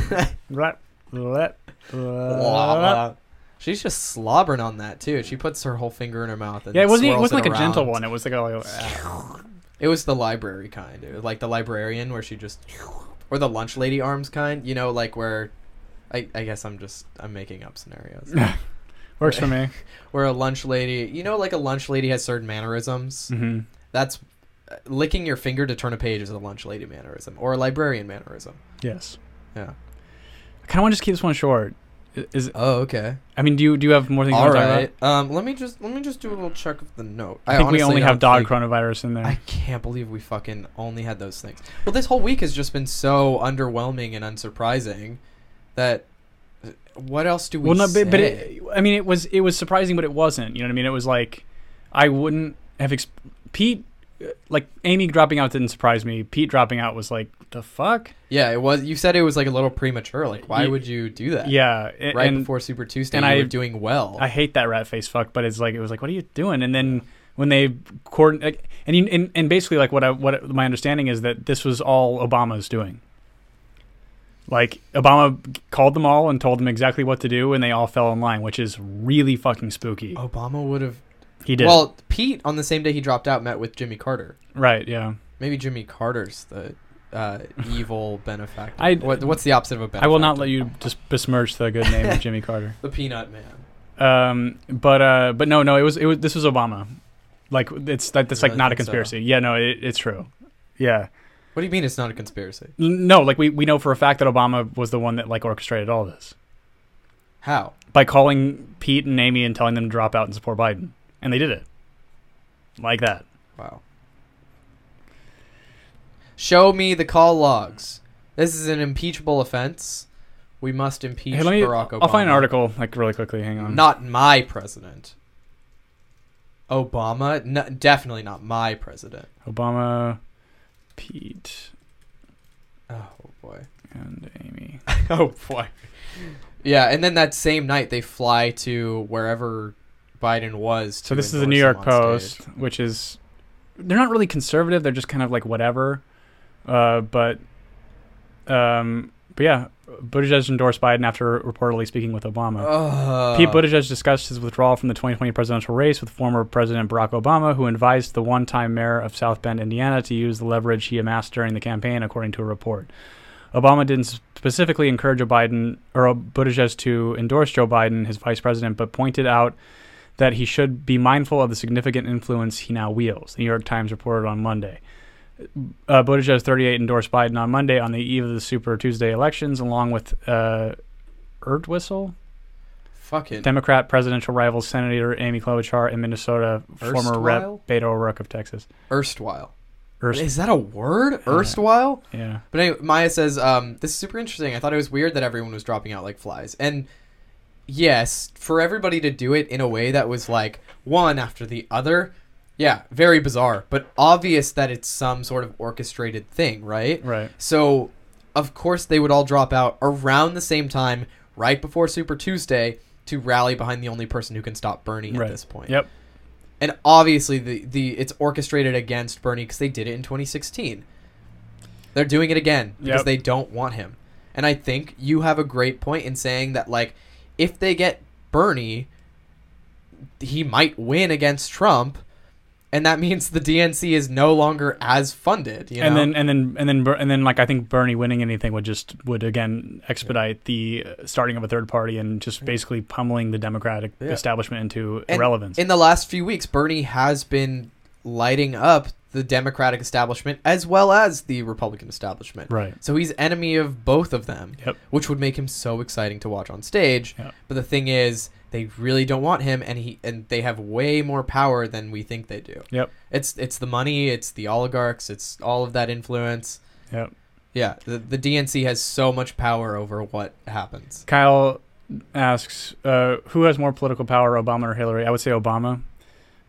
She's just slobbering on that too. She puts her whole finger in her mouth. And Yeah, it wasn't. It wasn't like a gentle one. It was like a. Like, It was the library kind. It was like the librarian where she just, or the lunch lady arms kind. You know, like where, I, I guess I'm just I'm making up scenarios. Works for me. where a lunch lady, you know, like a lunch lady has certain mannerisms. hmm That's uh, licking your finger to turn a page is a lunch lady mannerism or a librarian mannerism. Yes. Yeah. I kind of want to just keep this one short. I- Is Oh, okay. I mean, do you do you have more things? All want to talk right. Um, let me just let me just do a little check of the note. I think we only have dog think- coronavirus in there. I can't believe we fucking only had those things. Well, this whole week has just been so underwhelming and unsurprising that uh, what else do we well, no, say? but, it, I mean, it was it was surprising, but it wasn't. You know what I mean? It was like I wouldn't have exp- Pete, like Amy dropping out didn't surprise me. Pete dropping out was like the fuck. yeah, it was. You said it was like a little premature. Like, why Ye- would you do that? Yeah, a- right and before Super Tuesday, and I- were doing well. I hate that rat face fuck, but it's like it was like, what are you doing? And then when they coordinate, like, and, you, and and basically like what I what my understanding is that this was all Obama's doing. Like Obama called them all and told them exactly what to do, and they all fell in line, which is really fucking spooky. Obama would have. He did. Well, Pete on the same day he dropped out met with Jimmy Carter. right? Yeah. Maybe Jimmy Carter's the uh, evil benefactor. I- what, what's the opposite of a benefactor? I will not let you just besmirch the good name of Jimmy Carter. The Peanut Man. Um, but uh, but no, no, it was it was this was Obama. Like it's like that's like not a so? conspiracy. Yeah, no, it, it's true. Yeah. What do you mean it's not a conspiracy? No, like we, we know for a fact that Obama was the one that like orchestrated all this How? by calling Pete and Amy and telling them to drop out and support Biden, and they did it like that. Wow. Show me the call logs. This is an impeachable offense. We must impeach Hey, me. Barack Obama. I'll find an article like really quickly. Hang on. Not my president. Obama? No, definitely not my president. Obama, Pete, Oh boy. and Amy. oh boy. Yeah, and then that same night they fly to wherever Biden was. So this is the New York Post, stage. which is they're not really conservative. They're just kind of like whatever. Uh, but um, but yeah, Buttigieg endorsed Biden after reportedly speaking with Obama. Ugh. Pete Buttigieg discussed his withdrawal from the 2020 presidential race with former President Barack Obama, who advised the one-time mayor of South Bend, Indiana, to use the leverage he amassed during the campaign, according to a report. Obama didn't specifically encourage Joe Biden or Buttigieg to endorse Joe Biden, his vice president, but pointed out that he should be mindful of the significant influence he now wields. The New York Times reported on Monday. Uh, Buttigieg, 38, endorsed Biden on Monday on the eve of the Super Tuesday elections, along with uh, Fucking. Democrat presidential rival Senator Amy Klobuchar in Minnesota, former Rep Beto O'Rourke of Texas. erstwhile. Erst- Is that a word? Erstwhile? yeah. But anyway, Maya says, um, this is super interesting. I thought it was weird that everyone was dropping out like flies. And yes, for everybody to do it in a way that was like one after the other, yeah, very bizarre, but obvious that it's some sort of orchestrated thing, right? Right. So, of course, they would all drop out around the same time, right before Super Tuesday, to rally behind the only person who can stop Bernie at this point. Yep. And obviously, the, the it's orchestrated against Bernie because they did it in 2016. They're doing it again because Yep. they don't want him. And I think you have a great point in saying that, like, if they get Bernie, he might win against Trump, and that means the DNC is no longer as funded. You know? and then and then and then and then like I think Bernie winning anything would just would again expedite the uh, starting of a third party and just basically pummeling the Democratic Yeah. establishment into And irrelevance. In the last few weeks, Bernie has been lighting up the Democratic establishment as well as the Republican establishment. right. So he's enemy of both of them, Yep. which would make him so exciting to watch on stage. Yep. But the thing is, they really don't want him, and he and they have way more power than we think they do. Yep. It's it's the money, it's the oligarchs, it's all of that influence. Yep. Yeah, the, the DNC has so much power over what happens. Kyle asks, uh, who has more political power, Obama or Hillary? I would say Obama,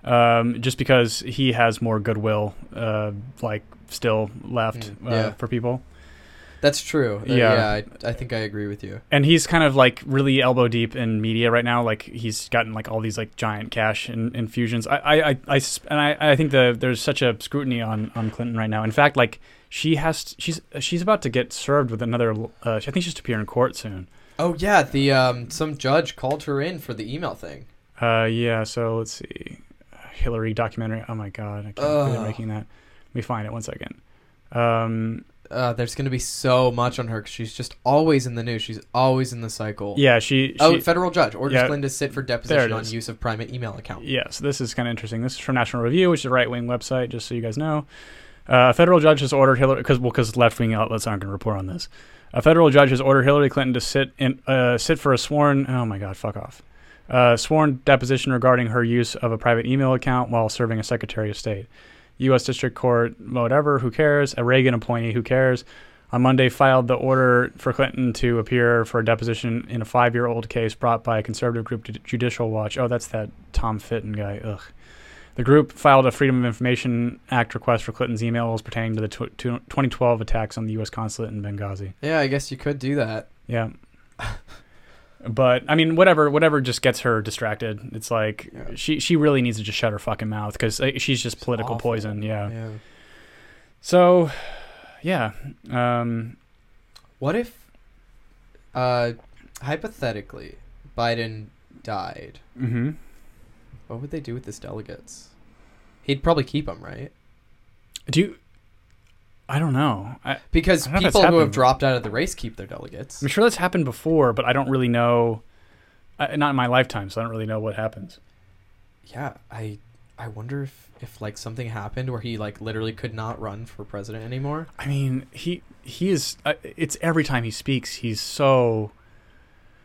um, just because he has more goodwill, uh, like still left Mm, uh, for people, That's true. Uh, Yeah. yeah, I, I think I agree with you. and he's kind of like really elbow deep in media right now. Like he's gotten like all these like giant cash in, infusions. I, I, I, I and I, I think the there's such a scrutiny on on Clinton right now. In fact, like she has, she's she's about to get served with another. Uh, I think she's to appear in court soon. Oh yeah, the um some judge called her in for the email thing. Uh, yeah. So let's see, Hillary documentary. Oh my god, I can't believe they're making that. Let me find it one second. Um, uh, there's going to be so much on her 'cause she's just always in the news. She's always in the cycle. Yeah, she. she Oh, federal judge orders Yeah. Clinton to sit for deposition on is. use of private email account. Yes, this is kind of interesting. This is from National Review, which is a right wing website, just so you guys know. Uh, a federal judge has ordered Hillary because well, because left wing outlets aren't going to report on this. A federal judge has ordered Hillary Clinton to sit in uh, sit for a sworn. Oh my God, fuck off. Uh, sworn deposition regarding her use of a private email account while serving as Secretary of State. U.S. District Court, whatever, who cares? A Reagan appointee, who cares? On Monday, filed the order for Clinton to appear for a deposition in a five-year-old case brought by a conservative group, Ju- Judicial Watch. Oh, that's that Tom Fitton guy. Ugh. The group filed a Freedom of Information Act request for Clinton's emails pertaining to the tw- 2012 attacks on the U.S. consulate in Benghazi. Yeah, I guess you could do that. Yeah. but I mean, whatever, whatever just gets her distracted. It's like Yeah. she she really needs to just shut her fucking mouth because she's just political awful. poison. Yeah. Yeah. So, yeah. Um, What if, uh, hypothetically, Biden died? Mm-hmm. What would they do with his delegates? He'd probably keep them, right? Do you? I don't know. I, Because I don't know people who have dropped out of the race keep their delegates. I'm sure that's happened before, but I don't really know. I, not in my lifetime, so I don't really know what happens. Yeah, I, I wonder if if like something happened where he like literally could not run for president anymore. I mean, he he is. Uh, it's every time he speaks, he's so.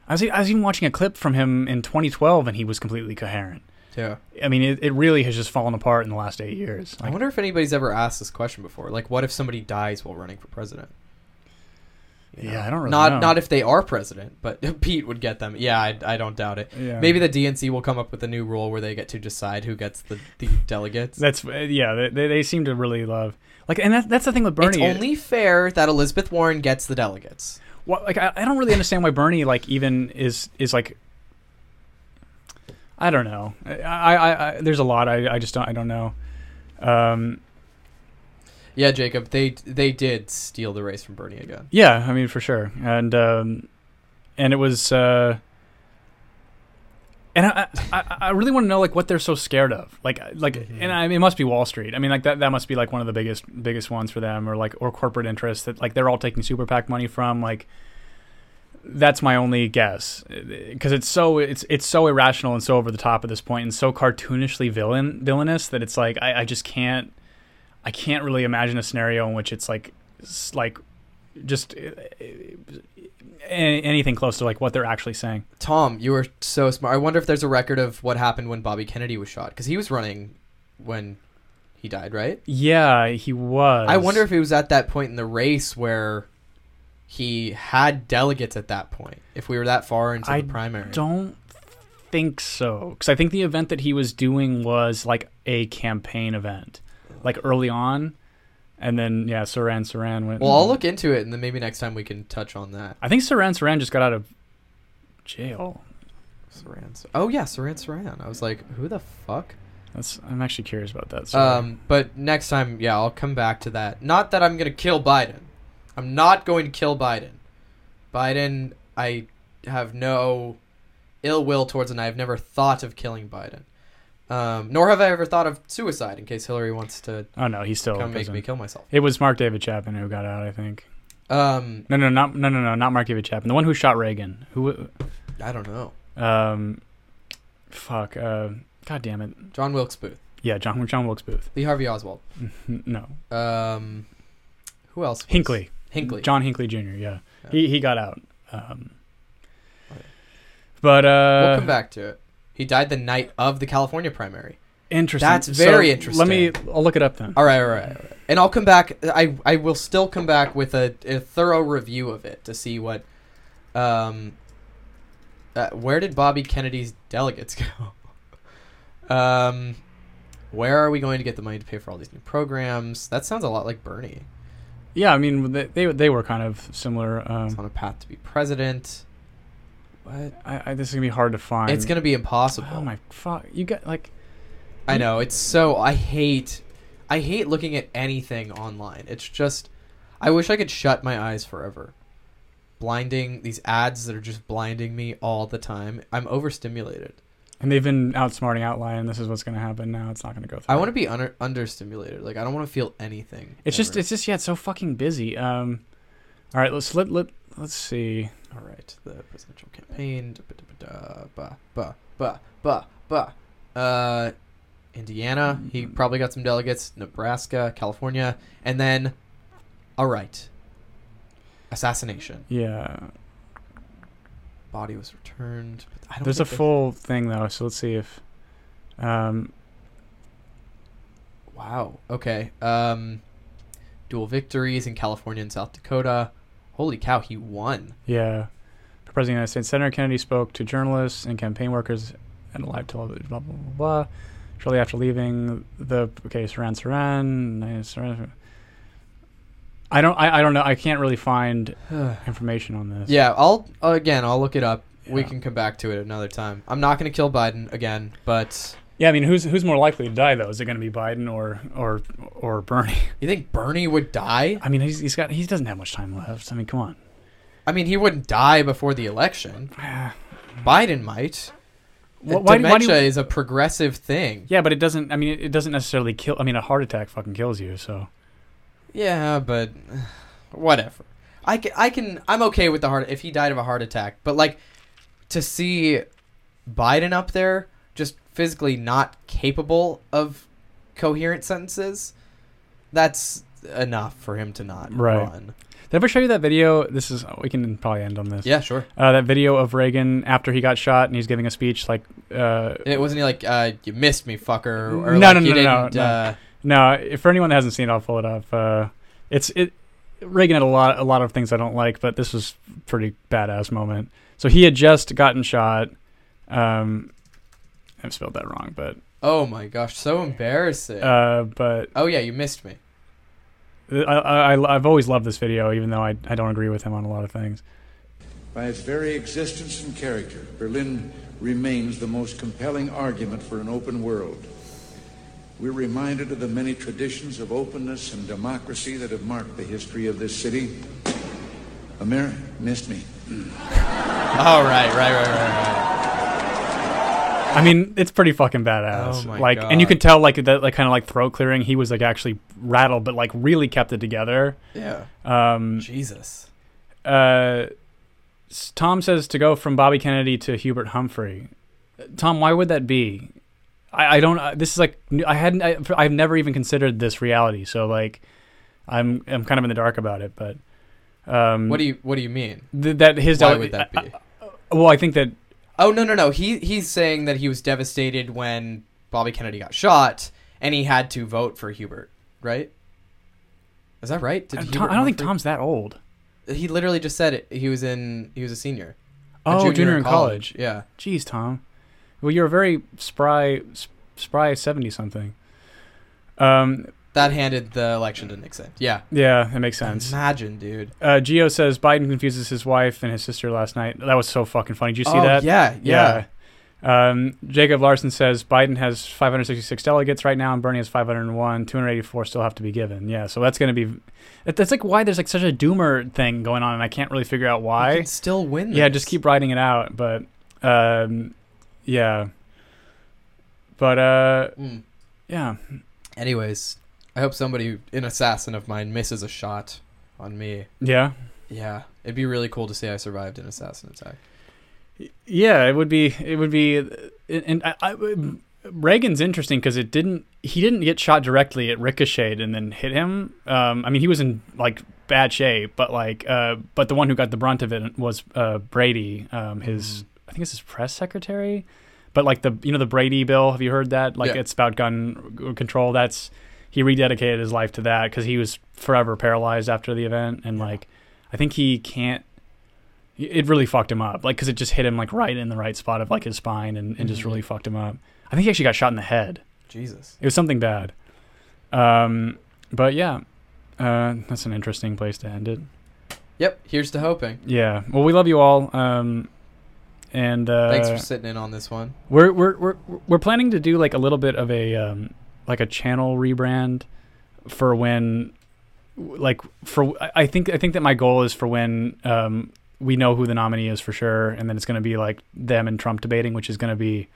I was I was even watching a clip from him in 2012, and he was completely coherent. Yeah. I mean, it, it really has just fallen apart in the last eight years. I wonder if anybody's ever asked this question before. Like, what if somebody dies while running for president? You Yeah, I don't really not know. not if they are president, but Pete would get them. Yeah, I, I don't doubt it. yeah. Maybe the DNC will come up with a new rule where they get to decide who gets the, the delegates. that's uh, yeah. They, they, they seem to really love like, and that, that's the thing with Bernie. it's only fair that Elizabeth Warren gets the delegates. Well, like I, I don't really understand why Bernie like even is is like I don't know. I, I, I there's a lot I, I just don't I don't know. Um, Yeah, Jacob, they they did steal the race from Bernie again. yeah, I mean for sure, and um, and it was uh, and I, I I really want to know like what they're so scared of, like like Mhm. and I mean, it must be Wall Street. I mean like that that must be like one of the biggest biggest ones for them, or like or corporate interests that like they're all taking super PAC money from like. That's my only guess, because it's so it's it's so irrational and so over the top at this point, and so cartoonishly villain villainous that it's like I, I just can't I can't really imagine a scenario in which it's like s- like just uh, anything close to like what they're actually saying. Tom, you were so smart. I wonder if there's a record of what happened when Bobby Kennedy was shot because he was running when he died, right? Yeah, he was. I wonder if it was at that point in the race where he had delegates at that point. If we were that far into I the primary, don't think so because I think the event that he was doing was like a campaign event, like early on, and then yeah, Sirhan Sirhan went. well, I'll look into it and then maybe next time we can touch on that. I think Sirhan Sirhan just got out of jail. Sirhan. Sar- Oh yeah, Sirhan Sirhan. I was like, who the fuck? That's I'm actually curious about that. Sorry. Um, but next time, yeah, I'll come back to that. Not that I'm gonna kill Biden. I'm not going to kill Biden. Biden, I have no ill will towards, and I have never thought of killing Biden. Um, nor have I ever thought of suicide in case Hillary wants to oh no, he's still. come make me kill myself. It was Mark David Chapman who got out, I think. Um, No, no, not no, no, no, not Mark David Chapman. The one who shot Reagan. Who? I don't know. Um, fuck. Uh, God damn it. John Wilkes Booth, Yeah, John John Wilkes Booth. Lee Harvey Oswald. no, Um, who else? was- Hinckley. Hinckley. John Hinckley Jr. Yeah, Yeah. he he got out. Um, Okay. but uh, we'll come back to it. He died the night of the California primary. interesting. That's very So, interesting. Let me. I'll look it up then. All right, all right, all right. And I'll come back. I I will still come back with a, a thorough review of it to see what, um, uh, where did Bobby Kennedy's delegates go? um, where are we going to get the money to pay for all these new programs? That sounds a lot like Bernie. Yeah, I mean they they, they were kind of similar. Um, on a path to be president. What? I, I, this is gonna be hard to find. It's gonna be impossible. Oh my fuck! You got like. I know it's so. I hate. I hate looking at anything online. It's just. I wish I could shut my eyes forever. Blinding these ads that are just blinding me all the time. I'm overstimulated. And they've been outsmarting Outline. This is what's going to happen now. It's not going to go through. I want to be under understimulated. Like I don't want to feel anything. It's just it's just yeah, it's so fucking busy. Um, all right, let's let let let's see. all right. The presidential campaign. da- da- ba- ba- ba ba. Uh, Indiana. He Mm. probably got some delegates. Nebraska, California, and then, all right. Assassination. Yeah, Body was returned. But I don't there's a full thing though, so let's see if. Um, Wow. Okay. Um, dual victories in California and South Dakota. Holy cow, he won. yeah, for President of the United States, Senator Kennedy spoke to journalists and campaign workers and live television. Blah blah blah. blah. Shortly after leaving the okay, Sirhan Sirhan- I don't. I, I don't know. I can't really find information on this. yeah, I'll again. I'll look it up. We can come back to it another time. I'm not going to kill Biden again, but Yeah, I mean, who's who's more likely to die though? Is it going to be Biden or or or Bernie? you think Bernie would die? I mean, he's, he's got he doesn't have much time left. I mean, come on. I mean, he wouldn't die before the election. Biden might. Uh, why do- why Dementia you- is a progressive thing. Yeah, but it doesn't. I mean, it, it doesn't necessarily kill. I mean, a heart attack fucking kills you. So Yeah, but whatever. I can, I can I'm okay with the heart if he died of a heart attack, but like to see Biden up there just physically not capable of coherent sentences, that's enough for him to not Right. run. did I ever show you that video? This is we can probably end on this. Yeah, sure. Uh, that video of Reagan after he got shot and he's giving a speech like. Uh, It wasn't he like uh, you missed me, fucker, or No, like, no, no, no, no. Uh, No, if for anyone that hasn't seen it, I'll pull it up. Uh, it's it. Reagan had a lot, a lot of things I don't like, but this was pretty badass moment. So he had just gotten shot. Um, I spelled that wrong, but oh my gosh, so embarrassing. uh, but oh yeah, you missed me. I, I, I've always loved this video, even though I, I don't agree with him on a lot of things. By its very existence and character, Berlin remains the most compelling argument for an open world. We're reminded of the many traditions of openness and democracy that have marked the history of this city. America missed me. Oh right, right, right, right, right. I mean, it's pretty fucking badass. Oh my like, and you God. could tell like that, like kind of like throat clearing. He was like actually rattled, but like really kept it together. Yeah. Um, Jesus. uh, Tom says to go from Bobby Kennedy to Hubert Humphrey. Tom, why would that be? I, I don't. Uh, this is like I hadn't. I, I've never even considered this reality. So like, I'm I'm kind of in the dark about it. But um, What do you What do you mean? th- that his Why dele- would that be? well, I think that Oh no no no. He he's saying that he was devastated when Bobby Kennedy got shot, and he had to vote for Hubert. Right? Is that right? Did Tom, I don't think Tom's that old. He literally just said it. He was in. He was a senior. A Oh, junior, in college. Yeah. Jeez, Tom. Well, you're a very spry, spry seventy something. Um, That handed the election to Nixon. Yeah. yeah, that makes sense. Imagine, dude. Uh, Geo says Biden confuses his wife and his sister last night. That was so fucking funny. Did you see oh, that? Yeah, yeah. Yeah. Um, Jacob Larson says Biden has 566 delegates right now, and Bernie has 501. 284 still have to be given. Yeah, so that's going to be. That's like why there's like such a doomer thing going on, and I can't really figure out why. can still win. Yeah, just keep writing it out. But, um, yeah. But uh, Mm. yeah, Anyways, I hope somebody, an assassin of mine, misses a shot on me. yeah, Yeah, it'd be really cool to say I survived an assassin attack. yeah. It would be. It would be. And I, I, Reagan's interesting because it didn't. He didn't get shot directly. It ricocheted and then hit him. Um, I mean, he was in like bad shape, but like, uh, but the one who got the brunt of it was uh, Brady. Um, his, I think it's his press secretary. But like the, you know, the Brady bill. Have you heard that? Like Yeah. it's about gun control. That's he rededicated his life to that because he was forever paralyzed after the event, and like, I think he can't. It really fucked him up, like because it just hit him like right in the right spot of like his spine, and, and just Mhm. really fucked him up. I think he actually got shot in the head. Jesus. It was something bad. Um, but yeah, uh, that's an interesting place to end it. Yep. Here's to hoping. Yeah. Well, we love you all. Um, and uh, Thanks for sitting in on this one. we're we're we're we're planning to do like a little bit of a um, like a channel rebrand for when like for I- think I think that my goal is for when um, we know who the nominee is for sure, and then it's going to be like them and Trump debating, which is going to be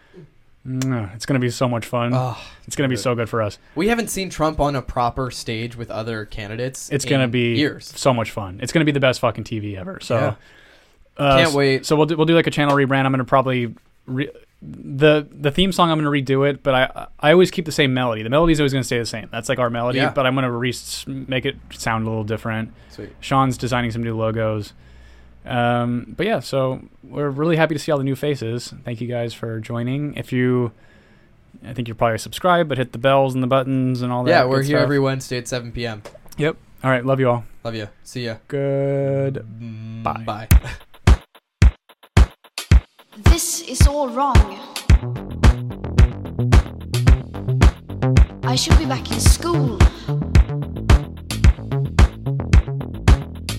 Mm, It's gonna be so much fun. Oh, it's gonna be so good for us. we haven't seen Trump on a proper stage with other candidates. It's gonna be years. so much fun. It's gonna be the best fucking TV ever. So, Yeah. Uh, Can't wait. So we'll do, we'll do like a channel rebrand. I'm gonna probably re- the the theme song. I'm gonna redo it, but I I always keep the same melody. The melody's always gonna stay the same. That's like our melody, Yeah. but I'm gonna re- make it sound a little different. Sweet. Sean's designing some new logos. Um, but yeah, so we're really happy to see all the new faces. Thank you guys for joining. If you, I think you're probably subscribed, but hit the bells and the buttons and all that. Yeah, we're here stuff. every Wednesday at 7 p.m. Yep. All right. Love you all. Love you. See ya. Good. Bye. Bye. This is all wrong. I should be back in school.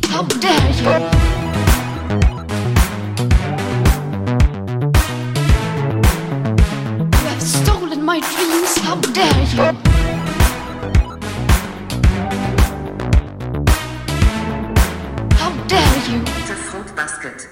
How dare you! You have stolen my dreams. How dare you! How dare you! The Fruit Basket.